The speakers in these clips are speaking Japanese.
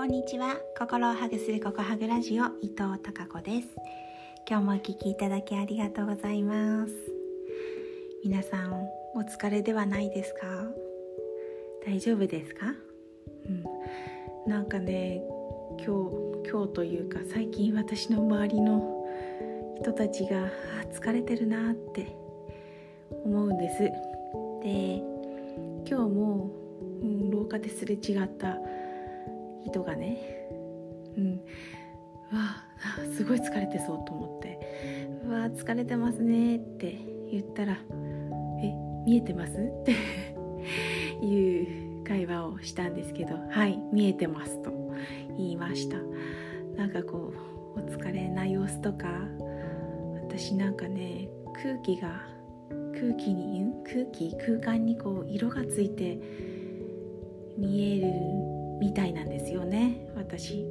こんにちは。心をハグするココハグラジオ伊藤孝子です。今日もお聞きいただきありがとうございます。皆さんお疲れではないですか？大丈夫ですか？うん。なんかね今日今日というか最近私の周りの人たちが疲れてるなって思うんです。で今日も、うん、廊下ですれ違った人がねうん。うわ すごい疲れてそうと思って「うわ疲れてますね」って言ったら「え見えてます? 」っていう会話をしたんですけど「はい見えてます」と言いました。なんかこうお疲れな様子とか私なんかね空気が空気に空気？空間にこう色がついて見えるみたいなんですよね私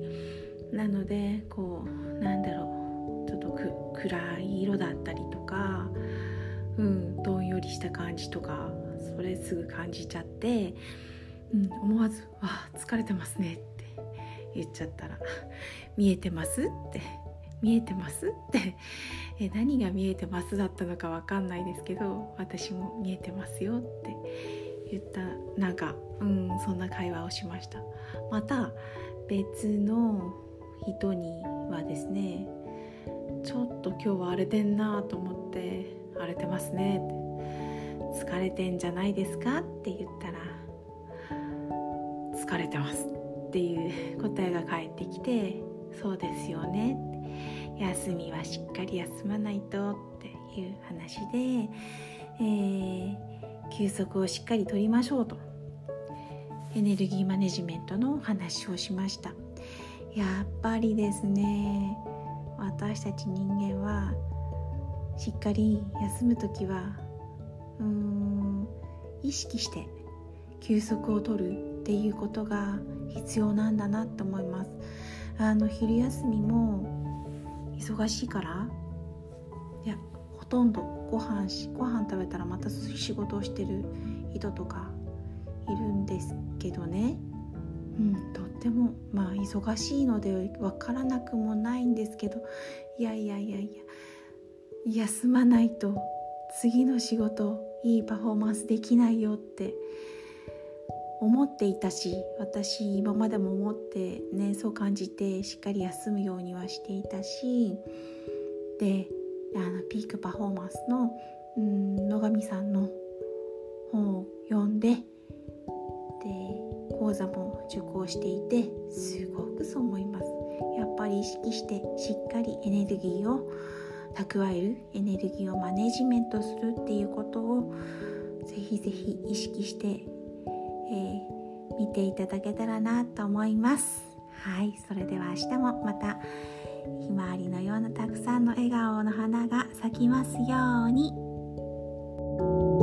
なのでこうなんだろうちょっと暗い色だったりとかうんどんよりした感じとかそれすぐ感じちゃって、うん、思わず「わ疲れてますね」って言っちゃったら「見えてます?」って「見えてます?」ってえ何が見えてますだったのか分かんないですけど私も見えてますよって言ったなんかうんそんな会話をしました。また別の人にはですねちょっと今日は荒れてんなと思って荒れてますねって。疲れてんじゃないですかって言ったら疲れてますっていう答えが返ってきてそうですよね。休みはしっかり休まないとっていう話で、えー休息をしっかりとりましょうと。エネルギーマネジメントのお話をしました。やっぱりですね私たち人間はしっかり休む時はうーん意識して休息をとるっていうことが必要なんだなと思います。あの昼休みも忙しいからいやとんどご飯しご飯食べたらまた仕事をしてる人とかいるんですけどね、うん、とってもまあ忙しいので分からなくもないんですけど。いやいやいやいや。休まないと次の仕事いいパフォーマンスできないよって思っていたし私今までも思ってねそう感じてしっかり休むようにはしていたし。であのピークパフォーマンスのうん野上さんの本を読んでで講座も受講していてすごくそう思います。やっぱり意識してしっかりエネルギーを蓄えるエネルギーをマネジメントするっていうことをぜひぜひ意識して、えー、見ていただけたらなと思います。はいそれでは明日もまたひまわりのようなたくさんの笑顔の花が咲きますように。